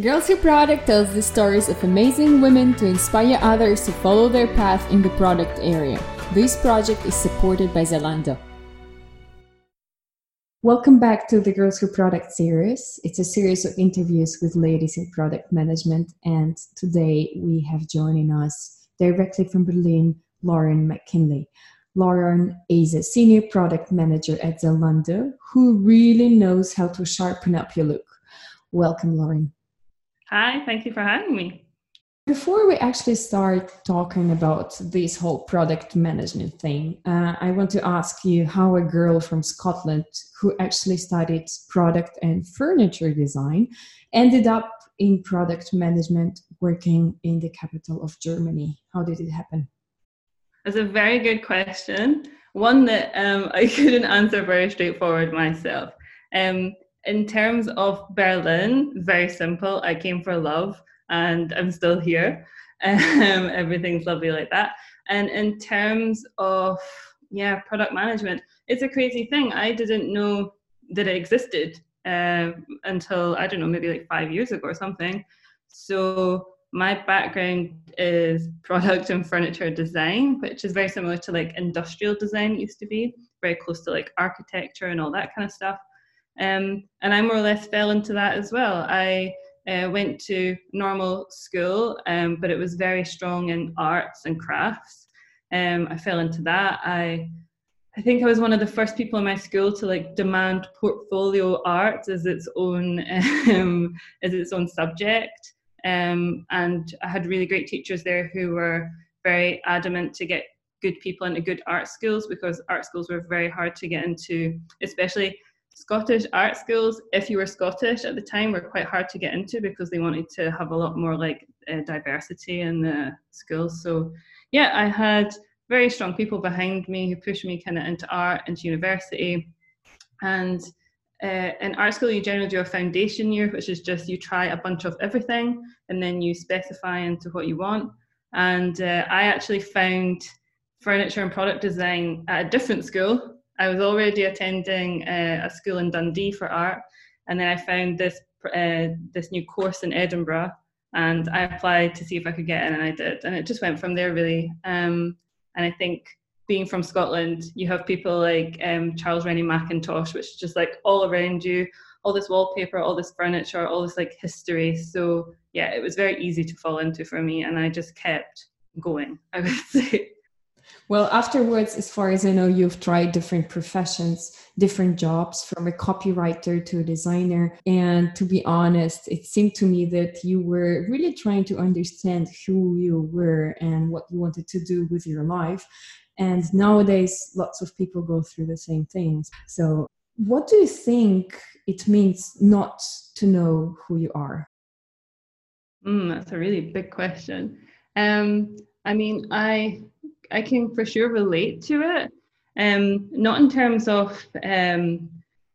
Girls Who Product tells the stories of amazing women to inspire others to follow their path in the product area. This project is supported by Zalando. Welcome back to the Girls Who Product series. It's a series of interviews with ladies in product management, and today we have joining us directly from Berlin, Lauren McKinley. Lauren is a senior product manager at Zalando who really knows how to sharpen up your look. Welcome, Lauren. Hi, thank you for having me. Before we actually start talking about this whole product management thing, uh, I want to ask you how a girl from Scotland who actually studied product and furniture design ended up in product management working in the capital of Germany. How did it happen? That's a very good question. One that um, I couldn't answer very straightforward myself. Um, in terms of Berlin, very simple. I came for love and I'm still here. Um, everything's lovely like that. And in terms of, yeah, product management, it's a crazy thing. I didn't know that it existed uh, until, I don't know, maybe like five years ago or something. So my background is product and furniture design, which is very similar to like industrial design used to be, very close to like architecture and all that kind of stuff. Um, and I more or less fell into that as well. I uh, went to normal school, um, but it was very strong in arts and crafts. Um, I fell into that. I I think I was one of the first people in my school to like demand portfolio art as its own um, as its own subject. Um, and I had really great teachers there who were very adamant to get good people into good art schools because art schools were very hard to get into, especially Scottish art schools, if you were Scottish at the time, were quite hard to get into because they wanted to have a lot more like uh, diversity in the schools. So, yeah, I had very strong people behind me who pushed me kind of into art, into university. And uh, in art school, you generally do a foundation year, which is just you try a bunch of everything and then you specify into what you want. And uh, I actually found furniture and product design at a different school I was already attending uh, a school in Dundee for art, and then I found this uh, this new course in Edinburgh, and I applied to see if I could get in, and I did, and it just went from there really. Um, and I think being from Scotland, you have people like um, Charles Rennie Mackintosh, which is just like all around you, all this wallpaper, all this furniture, all this like history. So yeah, it was very easy to fall into for me, and I just kept going. I would say. Well, afterwards, as far as I know, you've tried different professions, different jobs from a copywriter to a designer. And to be honest, it seemed to me that you were really trying to understand who you were and what you wanted to do with your life. And nowadays, lots of people go through the same things. So, what do you think it means not to know who you are? Mm, that's a really big question. Um, I mean, I I can for sure relate to it. Um, not in terms of um,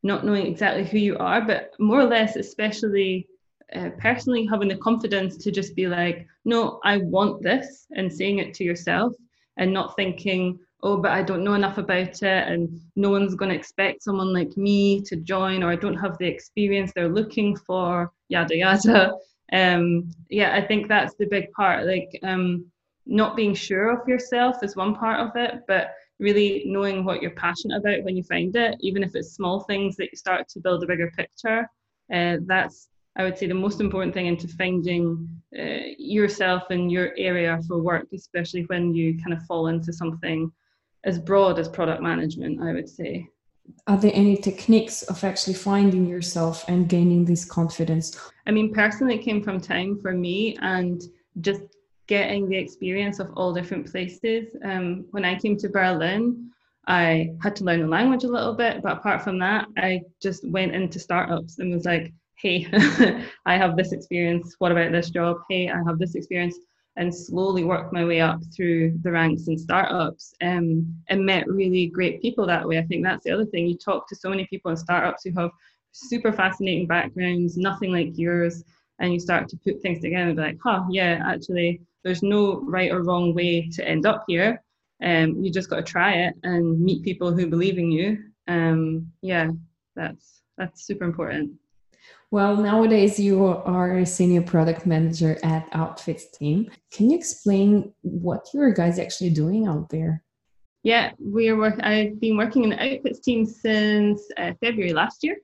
not knowing exactly who you are, but more or less, especially uh, personally, having the confidence to just be like, no, I want this, and saying it to yourself, and not thinking, oh, but I don't know enough about it, and no one's going to expect someone like me to join, or I don't have the experience they're looking for, yada yada. Um, yeah, I think that's the big part. Like, um, not being sure of yourself is one part of it, but really knowing what you're passionate about when you find it, even if it's small things that you start to build a bigger picture. Uh, that's, I would say, the most important thing into finding uh, yourself in your area for work, especially when you kind of fall into something as broad as product management, I would say. Are there any techniques of actually finding yourself and gaining this confidence? I mean, personally, it came from time for me and just getting the experience of all different places. Um, when I came to Berlin, I had to learn the language a little bit, but apart from that, I just went into startups and was like, hey, I have this experience. What about this job? Hey, I have this experience. And slowly worked my way up through the ranks in startups um, and met really great people that way. I think that's the other thing. You talk to so many people in startups who have super fascinating backgrounds, nothing like yours, and you start to put things together and be like, huh, yeah, actually, there's no right or wrong way to end up here. Um, you just got to try it and meet people who believe in you. Um, yeah, that's that's super important. Well, nowadays you are a senior product manager at Outfits team. Can you explain what you guys actually doing out there? Yeah, we are work. I've been working in the Outfits team since uh, February last year.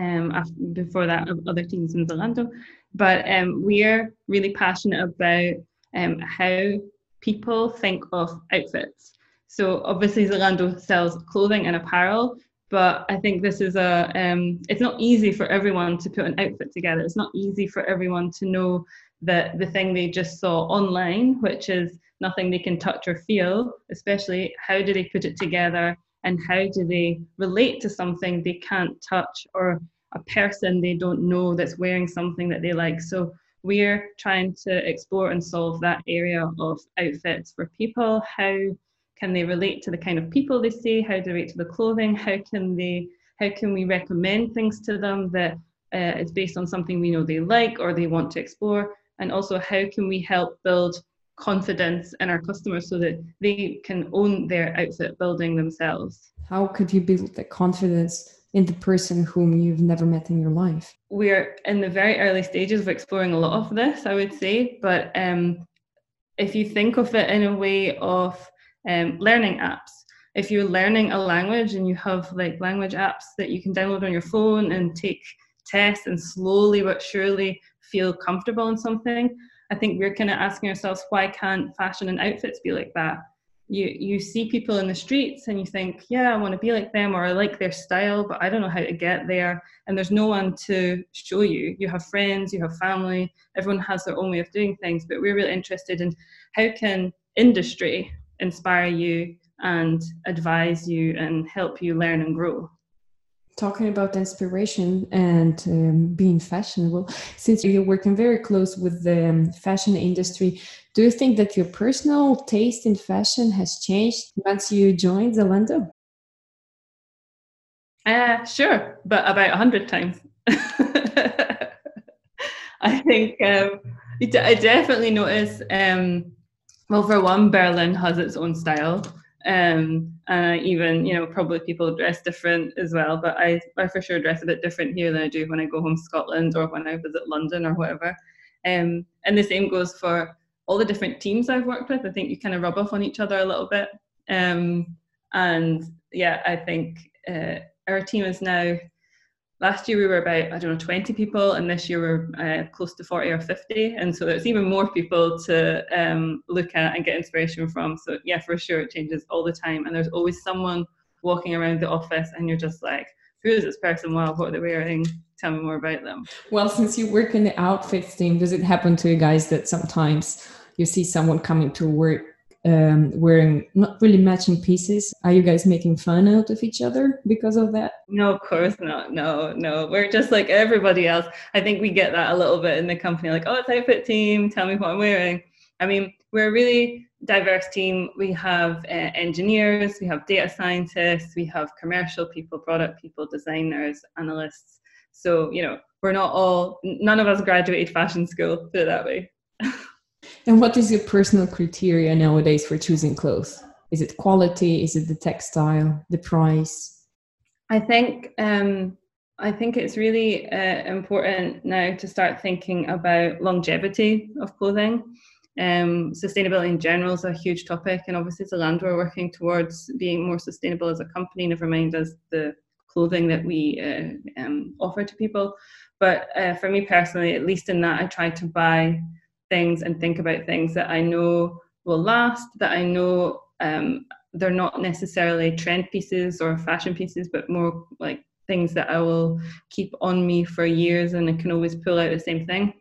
Um, after, before that, of other teams in Zalando, but um, we are really passionate about um, how people think of outfits. So obviously Zalando sells clothing and apparel, but I think this is a um, it's not easy for everyone to put an outfit together. It's not easy for everyone to know that the thing they just saw online, which is nothing they can touch or feel, especially how do they put it together and how do they relate to something they can't touch or a person they don't know that's wearing something that they like. So we're trying to explore and solve that area of outfits for people. How can they relate to the kind of people they see how do they relate to the clothing how can they how can we recommend things to them that uh, is based on something we know they like or they want to explore and also how can we help build confidence in our customers so that they can own their outfit building themselves how could you build that confidence in the person whom you've never met in your life we're in the very early stages of exploring a lot of this i would say but um, if you think of it in a way of um, learning apps. If you're learning a language and you have like language apps that you can download on your phone and take tests and slowly but surely feel comfortable in something, I think we're kind of asking ourselves, why can't fashion and outfits be like that? You you see people in the streets and you think, yeah, I want to be like them or I like their style, but I don't know how to get there. And there's no one to show you. You have friends, you have family, everyone has their own way of doing things, but we're really interested in how can industry inspire you and advise you and help you learn and grow. Talking about inspiration and um, being fashionable, since you're working very close with the um, fashion industry, do you think that your personal taste in fashion has changed once you joined Zalando? Uh, sure, but about a hundred times. I think um, I definitely notice um, well, for one, Berlin has its own style. Um, and even, you know, probably people dress different as well, but I, I for sure dress a bit different here than I do when I go home to Scotland or when I visit London or whatever. Um, and the same goes for all the different teams I've worked with. I think you kind of rub off on each other a little bit. Um, and yeah, I think uh, our team is now last year we were about I don't know 20 people, and this year we're uh, close to 40 or 50, and so there's even more people to um, look at and get inspiration from. So yeah, for sure it changes all the time, and there's always someone walking around the office, and you're just like, who is this person? What are they wearing? Tell me more about them. Well, since you work in the outfits team, does it happen to you guys that sometimes you see someone coming to work um, wearing not really matching pieces. Are you guys making fun out of each other because of that? No, of course not. No, no. We're just like everybody else. I think we get that a little bit in the company like, oh, it's outfit team. Tell me what I'm wearing. I mean, we're a really diverse team. We have uh, engineers, we have data scientists, we have commercial people, product people, designers, analysts. So, you know, we're not all, none of us graduated fashion school, put it that way. And what is your personal criteria nowadays for choosing clothes? Is it quality? Is it the textile? The price? I think um, I think it's really uh, important now to start thinking about longevity of clothing. Um, sustainability in general is a huge topic, and obviously, Zalando, we're working towards being more sustainable as a company. Never mind as the clothing that we uh, um, offer to people. But uh, for me personally, at least in that, I try to buy things and think about things that I know will last, that I know um, they're not necessarily trend pieces or fashion pieces, but more like things that I will keep on me for years and I can always pull out the same thing.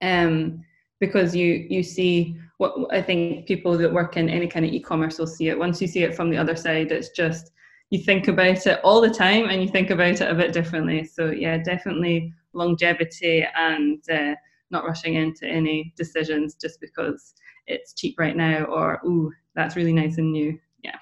Um, because you you see what I think people that work in any kind of e-commerce will see it. Once you see it from the other side, it's just you think about it all the time and you think about it a bit differently. So yeah, definitely longevity and uh, not rushing into any decisions just because it's cheap right now or ooh that's really nice and new yeah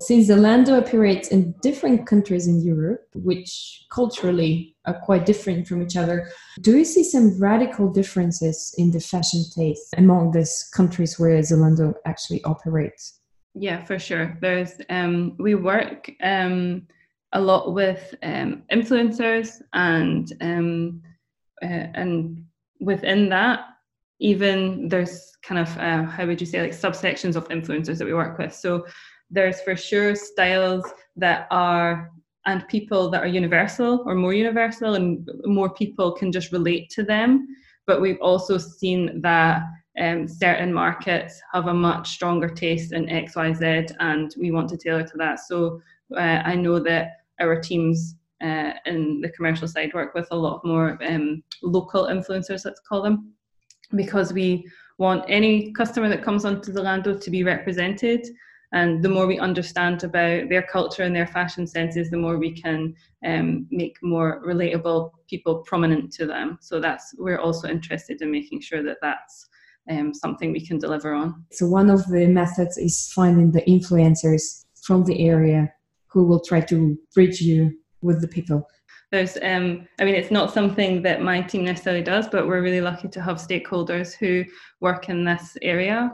since Zalando operates in different countries in Europe, which culturally are quite different from each other, do you see some radical differences in the fashion taste among these countries where Zalando actually operates? Yeah, for sure. There's um, we work um, a lot with um, influencers and um, uh, and within that even there's kind of uh, how would you say like subsections of influencers that we work with. So there's for sure styles that are and people that are universal or more universal and more people can just relate to them. But we've also seen that um, certain markets have a much stronger taste in xyz and we want to tailor to that. So uh, i know that our teams uh, in the commercial side work with a lot more um, local influencers let's call them because we want any customer that comes onto the Zalando to be represented and the more we understand about their culture and their fashion senses, the more we can um, make more relatable people prominent to them. So that's we're also interested in making sure that that's um, something we can deliver on. So one of the methods is finding the influencers from the area who will try to bridge you with the people. There's, um, I mean, it's not something that my team necessarily does, but we're really lucky to have stakeholders who work in this area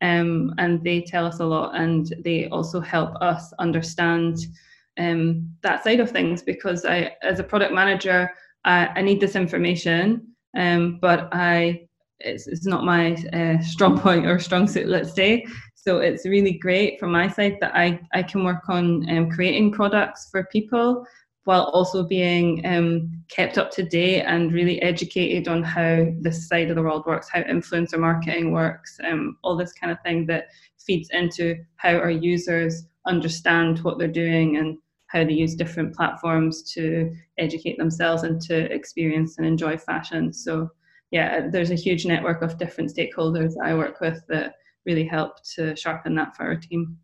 um, and they tell us a lot and they also help us understand um, that side of things because I, as a product manager, I, I need this information, um, but I it's, it's not my uh, strong point or strong suit, let's say. So it's really great from my side that I, I can work on um, creating products for people while also being um, kept up to date and really educated on how this side of the world works, how influencer marketing works, um, all this kind of thing that feeds into how our users understand what they're doing and how they use different platforms to educate themselves and to experience and enjoy fashion. So, yeah, there's a huge network of different stakeholders I work with that really help to sharpen that for our team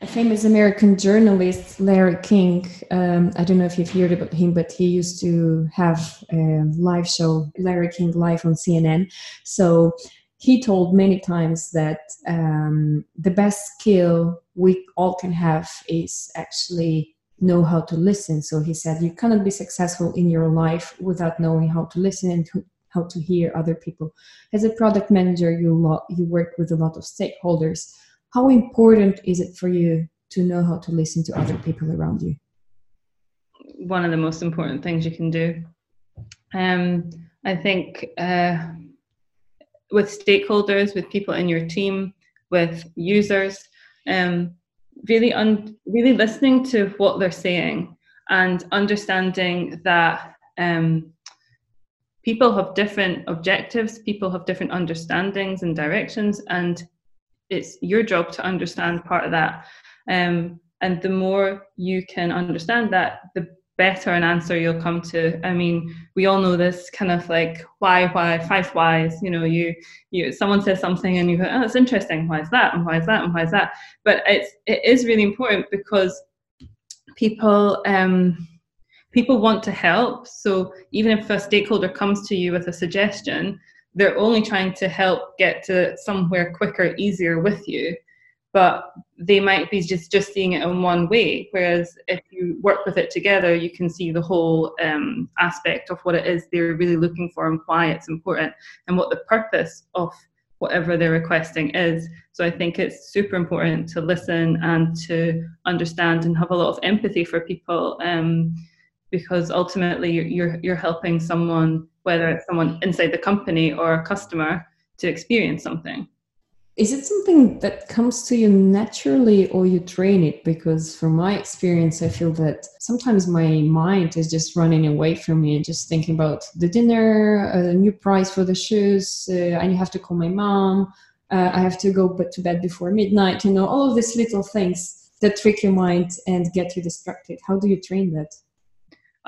a famous American journalist, Larry King. Um, I don't know if you've heard about him, but he used to have a live show, Larry King Live on CNN. So he told many times that um, the best skill we all can have is actually know how to listen. So he said you cannot be successful in your life without knowing how to listen and to, how to hear other people. As a product manager, you lo- you work with a lot of stakeholders how important is it for you to know how to listen to other people around you? One of the most important things you can do. Um, i think uh, with stakeholders with people in your team with users um, really un- really listening to what they're saying and understanding that um, people have different objectives people have different understandings and directions and it's your job to understand part of that. Um, and the more you can understand that, the better an answer you'll come to. I mean, we all know this kind of like why, why, five whys. You know, you you someone says something and you go, oh, that's interesting. Why is that? And why is that? And why is that? But it's it is really important because people um people want to help. So even if a stakeholder comes to you with a suggestion, they're only trying to help get to somewhere quicker, easier with you. But they might be just, just seeing it in one way. Whereas if you work with it together, you can see the whole um, aspect of what it is they're really looking for and why it's important and what the purpose of whatever they're requesting is. So I think it's super important to listen and to understand and have a lot of empathy for people um, because ultimately you're, you're helping someone whether it's someone inside the company or a customer to experience something. Is it something that comes to you naturally or you train it? Because from my experience, I feel that sometimes my mind is just running away from me and just thinking about the dinner, a new price for the shoes, uh, I have to call my mom, uh, I have to go to bed before midnight, you know, all of these little things that trick your mind and get you distracted. How do you train that?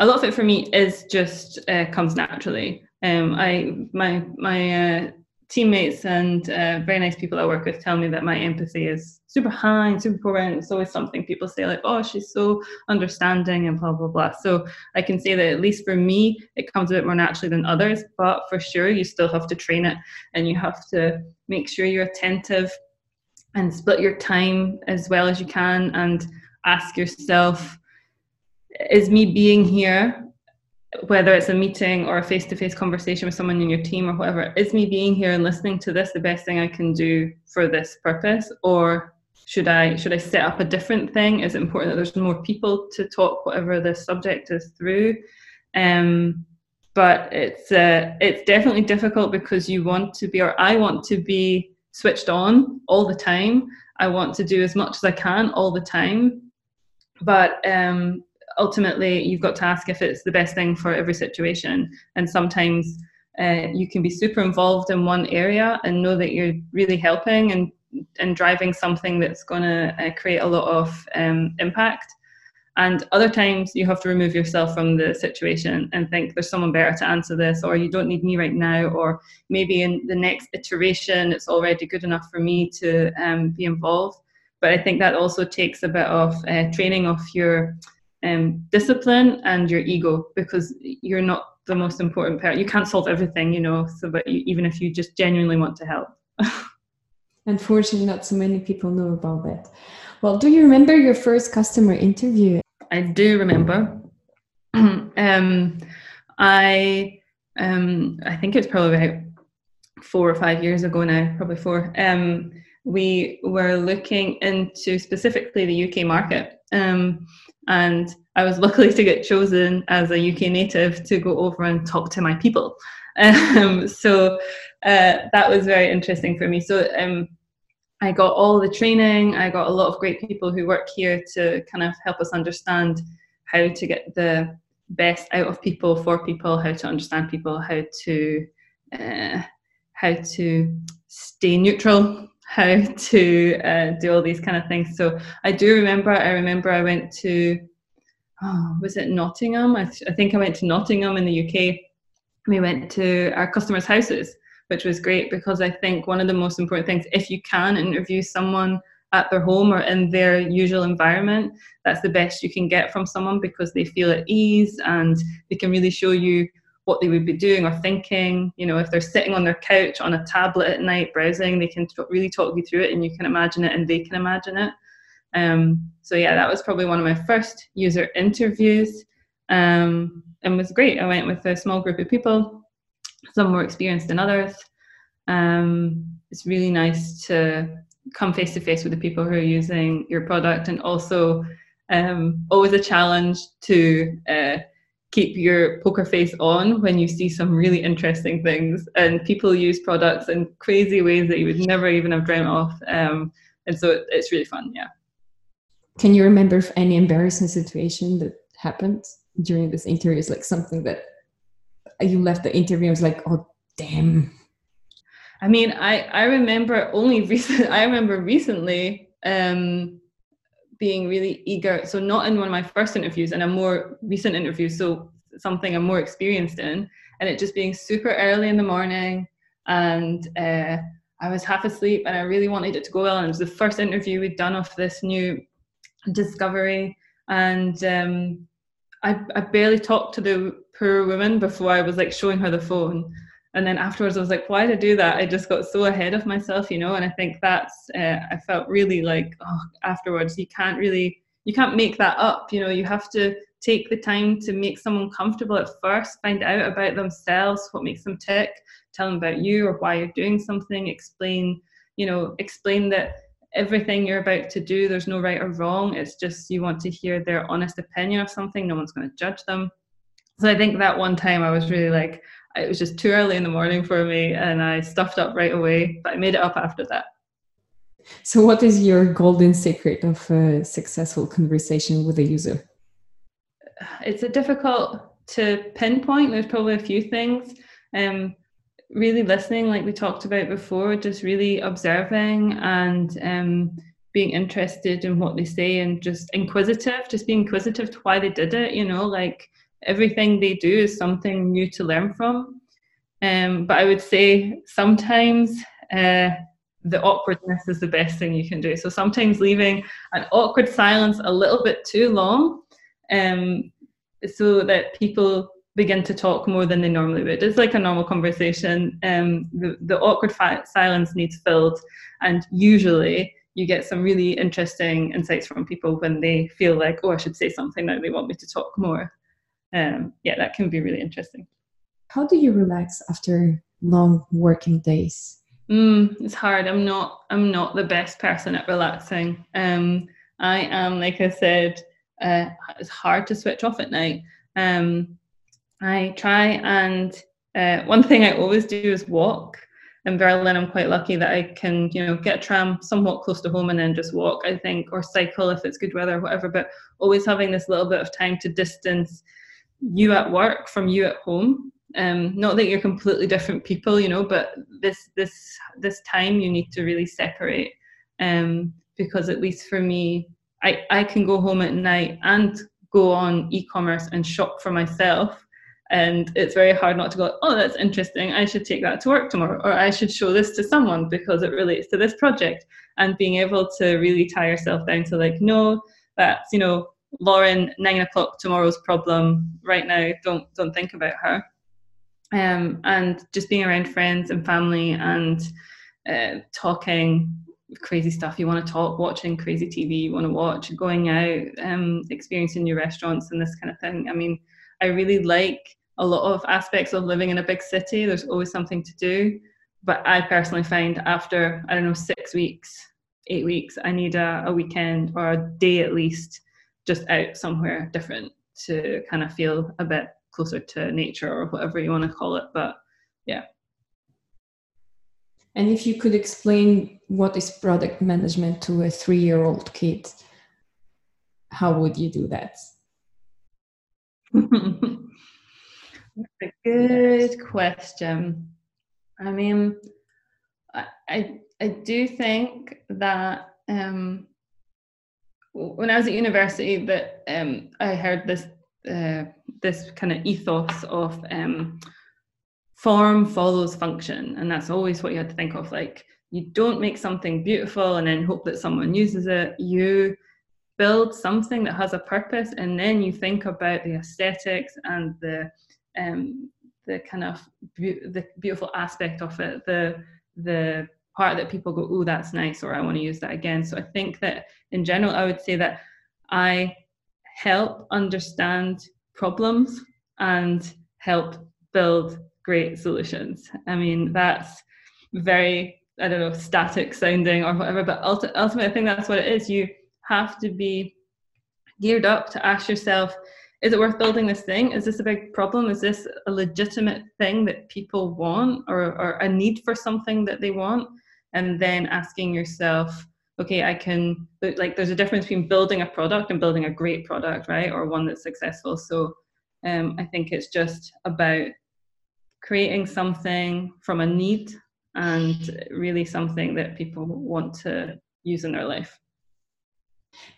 A lot of it for me is just uh, comes naturally. Um, I my my uh, teammates and uh, very nice people I work with tell me that my empathy is super high and super important. It's always something people say like, "Oh, she's so understanding" and blah blah blah. So I can say that at least for me, it comes a bit more naturally than others. But for sure, you still have to train it, and you have to make sure you're attentive and split your time as well as you can, and ask yourself is me being here whether it's a meeting or a face-to-face conversation with someone in your team or whatever is me being here and listening to this the best thing i can do for this purpose or should I should I set up a different thing? Is it important that there's more people to talk whatever the subject is through? Um, but it's uh, it's definitely difficult because you want to be, or I want to be switched on all the time. I want to do as much as I can all the time, but um, ultimately you've got to ask if it's the best thing for every situation. And sometimes uh, you can be super involved in one area and know that you're really helping and and driving something that's going to uh, create a lot of um, impact. And other times you have to remove yourself from the situation and think there's someone better to answer this, or you don't need me right now, or maybe in the next iteration it's already good enough for me to um, be involved. But I think that also takes a bit of uh, training of your um, discipline and your ego because you're not the most important part. You can't solve everything, you know. So, but you, even if you just genuinely want to help. Unfortunately, not so many people know about that. Well, do you remember your first customer interview? I do remember. um, I um, I think it's probably about four or five years ago now, probably four. Um, we were looking into specifically the UK market, um, and I was lucky to get chosen as a UK native to go over and talk to my people. Um, so uh, that was very interesting for me. So um, I got all the training. I got a lot of great people who work here to kind of help us understand how to get the best out of people for people, how to understand people, how to uh, how to stay neutral, how to uh, do all these kind of things. So I do remember. I remember I went to oh, was it Nottingham? I, th- I think I went to Nottingham in the UK. We went to our customers' houses which was great because I think one of the most important things, if you can interview someone at their home or in their usual environment, that's the best you can get from someone because they feel at ease and they can really show you what they would be doing or thinking. You know, if they're sitting on their couch on a tablet at night browsing, they can t- really talk you through it and you can imagine it and they can imagine it. Um, so yeah, that was probably one of my first user interviews um, and was great. I went with a small group of people some more experienced than others. Um, it's really nice to come face to face with the people who are using your product, and also um, always a challenge to uh, keep your poker face on when you see some really interesting things and people use products in crazy ways that you would never even have dreamt of. Um, and so it, it's really fun, yeah. Can you remember any embarrassing situation that happened during this interview? Is like something that you left the interview and was like, oh damn. I mean, I I remember only recent. I remember recently um, being really eager. So not in one of my first interviews, and a more recent interview. So something I'm more experienced in, and it just being super early in the morning, and uh, I was half asleep, and I really wanted it to go well. And it was the first interview we'd done of this new discovery, and um, I I barely talked to the poor woman before I was like showing her the phone. And then afterwards, I was like, why did I do that? I just got so ahead of myself, you know. And I think that's, uh, I felt really like, oh, afterwards, you can't really, you can't make that up, you know. You have to take the time to make someone comfortable at first, find out about themselves, what makes them tick, tell them about you or why you're doing something, explain, you know, explain that everything you're about to do, there's no right or wrong. It's just you want to hear their honest opinion of something. No one's going to judge them. So I think that one time I was really like, it was just too early in the morning for me and I stuffed up right away, but I made it up after that. So, what is your golden secret of a successful conversation with a user? It's a difficult to pinpoint. There's probably a few things. Um, really listening, like we talked about before, just really observing and um, being interested in what they say and just inquisitive, just being inquisitive to why they did it, you know, like everything they do is something new to learn from. Um, but I would say sometimes uh, the awkwardness is the best thing you can do. So sometimes leaving an awkward silence a little bit too long um, so that people begin to talk more than they normally would. It's like a normal conversation. Um, the, the awkward fi- silence needs filled, and usually you get some really interesting insights from people when they feel like, oh, I should say something now. They want me to talk more um, yeah, that can be really interesting. How do you relax after long working days? Mm, it's hard. I'm not. I'm not the best person at relaxing. Um, I am, like I said, uh, it's hard to switch off at night. Um, I try and uh, one thing I always do is walk. In Berlin, I'm quite lucky that I can, you know, get a tram somewhat close to home and then just walk. I think, or cycle if it's good weather, or whatever. But always having this little bit of time to distance you at work from you at home. Um, not that you're completely different people you know but this this this time you need to really separate um, because at least for me I, I can go home at night and go on e-commerce and shop for myself. And it's very hard not to go oh that's interesting. I should take that to work tomorrow or i should show this to someone because it relates to this project. And being able to really tie yourself down to like no that's you know lauren nine o'clock tomorrow's problem right now. Don't don't think about her. Um, and just being around friends and family and uh, talking crazy stuff. You want to talk watching crazy tv you want to watch going out um, experiencing new restaurants and this kind of thing. I mean i really like a lot of aspects of living in a big city. There's always something to do. But i personally find after i don't know six weeks eight weeks i need a, a weekend or a day at least just out somewhere different to kind of feel a bit closer to nature or whatever you want to call it. But yeah. And if you could explain what is product management to a three year old kid, how would you do that? That's a good question. I mean, I, I, I do think that um, when I was at university, that um, I heard this uh, this kind of ethos of um, form follows function, and that's always what you had to think of. Like you don't make something beautiful and then hope that someone uses it. You build something that has a purpose, and then you think about the aesthetics and the um, the kind of be- the beautiful aspect of it, the the part that people go, oh, that's nice, or I want to use that again. So I think that in general, I would say that I help understand problems and help build great solutions. I mean, that's very, I don't know, static sounding or whatever, but ultimately, I think that's what it is. You have to be geared up to ask yourself, is it worth building this thing? Is this a big problem? Is this a legitimate thing that people want or, or a need for something that they want? And then asking yourself, okay, I can, like, there's a difference between building a product and building a great product, right? Or one that's successful. So um, I think it's just about creating something from a need and really something that people want to use in their life.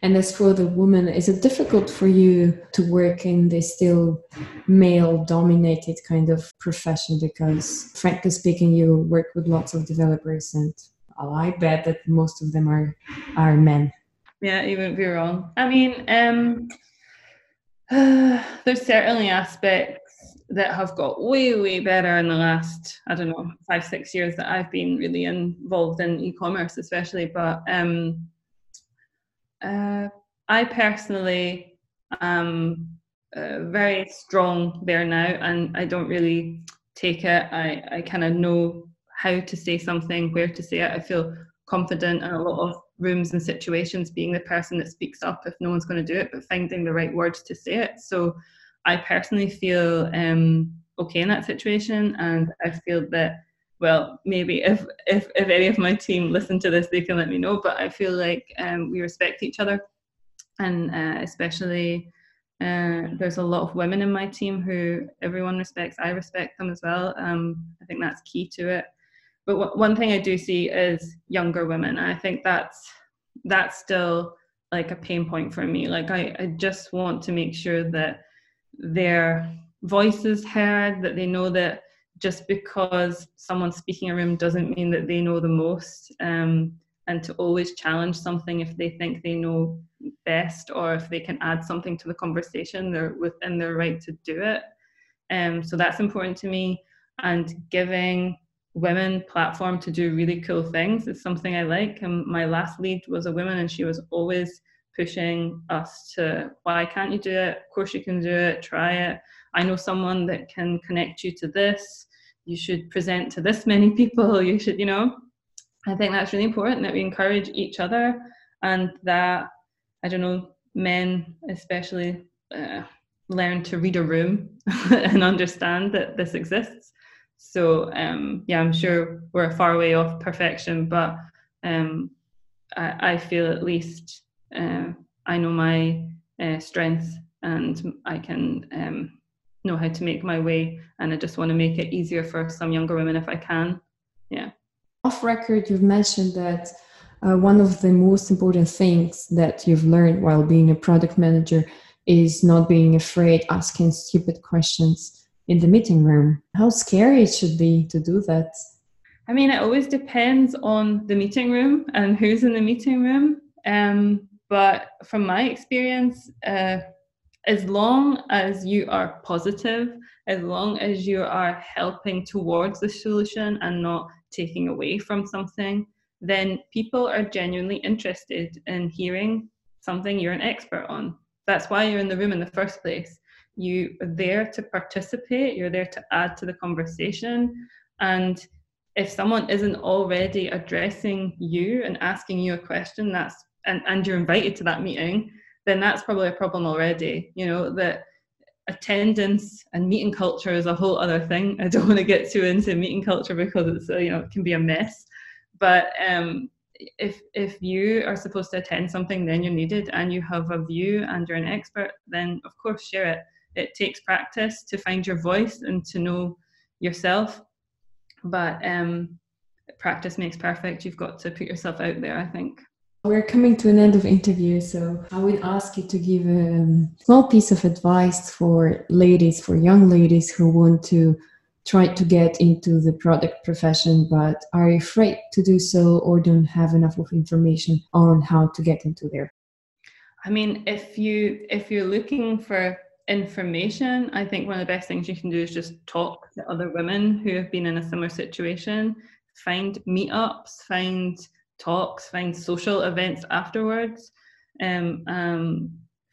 And as for the woman, is it difficult for you to work in this still male dominated kind of profession? Because, frankly speaking, you work with lots of developers and I bet that most of them are are men. Yeah, you wouldn't be wrong. I mean, um, uh, there's certainly aspects that have got way way better in the last I don't know five six years that I've been really involved in e-commerce, especially. But um, uh, I personally am uh, very strong there now, and I don't really take it. I I kind of know how to say something, where to say it. I feel confident in a lot of rooms and situations being the person that speaks up if no one's going to do it, but finding the right words to say it. So I personally feel um, okay in that situation, and I feel that well, maybe if if if any of my team listen to this, they can let me know. But I feel like um, we respect each other, and uh, especially. Uh, there's a lot of women in my team who everyone respects. I respect them as well. Um, I think that's key to it. But w- one thing I do see is younger women. I think that's that's still like a pain point for me. Like I, I just want to make sure that their voice is heard, that they know that just because someone's speaking a room doesn't mean that they know the most. Um, and to always challenge something if they think they know best or if they can add something to the conversation, they're within their right to do it. Um, so that's important to me. And giving women platform to do really cool things is something I like. And my last lead was a woman, and she was always pushing us to why can't you do it? Of course you can do it. Try it. I know someone that can connect you to this. You should present to this many people you should you know? I think that's really important that we encourage each other and that i don't know men especially uh, learn to read a room and understand that this exists. So um, yeah i'm sure we're far away off perfection but um, I, I, feel at least uh, i know my uh, strengths and i can um, know how to make my way and i just want to make it easier for some younger women if i can. Yeah. Off record you've mentioned that uh, one of the most important things that you've learned while being a product manager is not being afraid asking stupid questions in the meeting room. How scary it should be to do that. I mean it always depends on the meeting room and who's in the meeting room um, but from my experience uh, as long as you are positive, as long as you are helping towards the solution and not taking away from something, then people are genuinely interested in hearing something you're an expert on. That's why you're in the room in the first place. You are there to participate, you're there to add to the conversation. And if someone isn't already addressing you and asking you a question, that's and, and you're invited to that meeting, then that's probably a problem already. You know, that attendance and meeting culture is a whole other thing. I don't want to get too into meeting culture because it's, uh, you know, it can be a mess. But um, if if you are supposed to attend something, then you're needed, and you have a view and you're an expert, then of course share it. It takes practice to find your voice and to know yourself, but um, practice makes perfect. You've got to put yourself out there. I think. We're coming to an end of interview, so I would ask you to give a um, small piece of advice for ladies, for young ladies who want to try to get into the product profession but are afraid to do so or don't have enough of information on how to get into there. I mean, if you if you're looking for information, I think one of the best things you can do is just talk to other women who have been in a similar situation. Find meetups, find talks, find social events afterwards, um, um,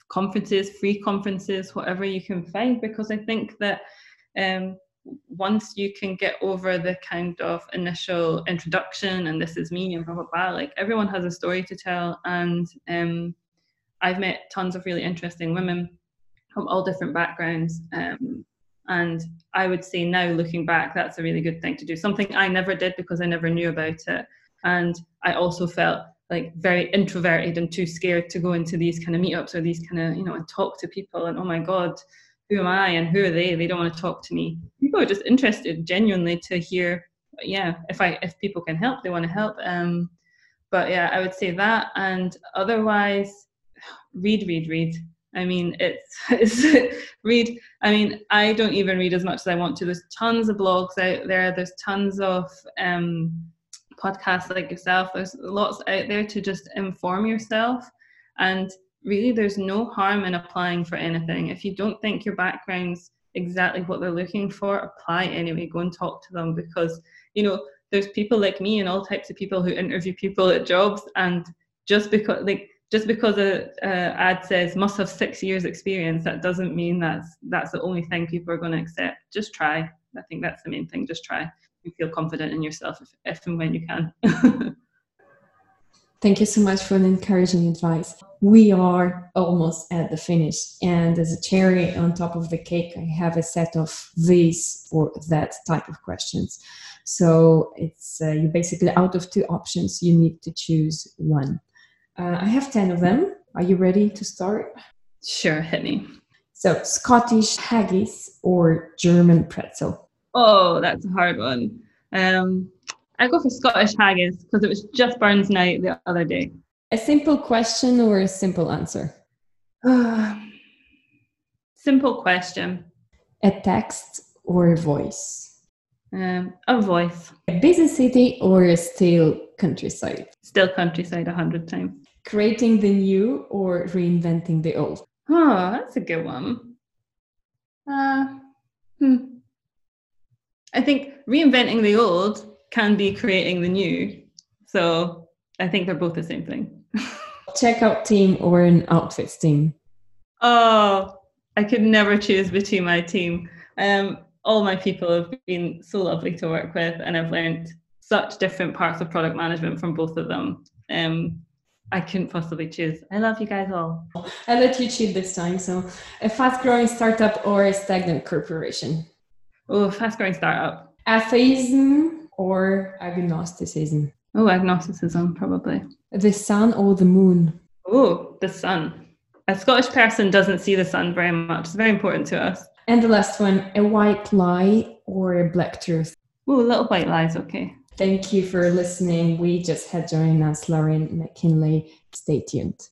conferences, free conferences, whatever you can find, because I think that um, once you can get over the kind of initial introduction and this is me and blah blah blah, like everyone has a story to tell, and um, I've met tons of really interesting women from all different backgrounds. Um, and I would say now, looking back, that's a really good thing to do. Something I never did because I never knew about it and i also felt like very introverted and too scared to go into these kind of meetups or these kind of you know and talk to people. And oh my god who am i and who are they? They don't want to talk to me. People are just interested genuinely to hear yeah if i if people can help they want to help. Um but yeah i would say that. And otherwise read read read. I mean it's, it's read. I mean i don't even read as much as i want to. There's tons of blogs out there. There's tons of um podcasts like yourself. There's lots out there to just inform yourself. And really, there's no harm in applying for anything. If you don't think your background's exactly what they're looking for, apply anyway. Go and talk to them because, you know, there's people like me and all types of people who interview people at jobs. And just because, like, just because a, a, ad says must have six years experience that doesn't mean that's that's the only thing people are going to accept just try i think that's the main thing just try you feel confident in yourself if, if and when you can. Thank you so much for the encouraging advice. We are almost at the finish, and as a cherry on top of the cake, I have a set of these or that type of questions. So it's uh, you basically out of two options, you need to choose one. Uh, I have 10 of them. Are you ready to start? Sure, hit me. So, Scottish haggis or German pretzel? Oh, that's a hard one. Um, I go for Scottish haggis because it was just Burns night the other day. A simple question or a simple answer? simple question. A text or a voice? Um, a voice. A busy city or a still countryside? Still countryside a hundred times. Creating the new or reinventing the old? Oh, that's a good one. Uh, hmm. I think reinventing the old can be creating the new. So I think they're both the same thing. Checkout team or an outfits team? Oh, I could never choose between my team. Um, all my people have been so lovely to work with, and I've learned such different parts of product management from both of them. Um, I couldn't possibly choose. I love you guys all. I let you cheat this time. So, a fast growing startup or a stagnant corporation? Oh, fast growing startup. Atheism or agnosticism? Oh, agnosticism, probably. The sun or the moon? Oh, the sun. A Scottish person doesn't see the sun very much. It's very important to us. And the last one, a white lie or a black truth? Oh, a little white lies, okay. Thank you for listening. We just had joined us Lauren McKinley. Stay tuned.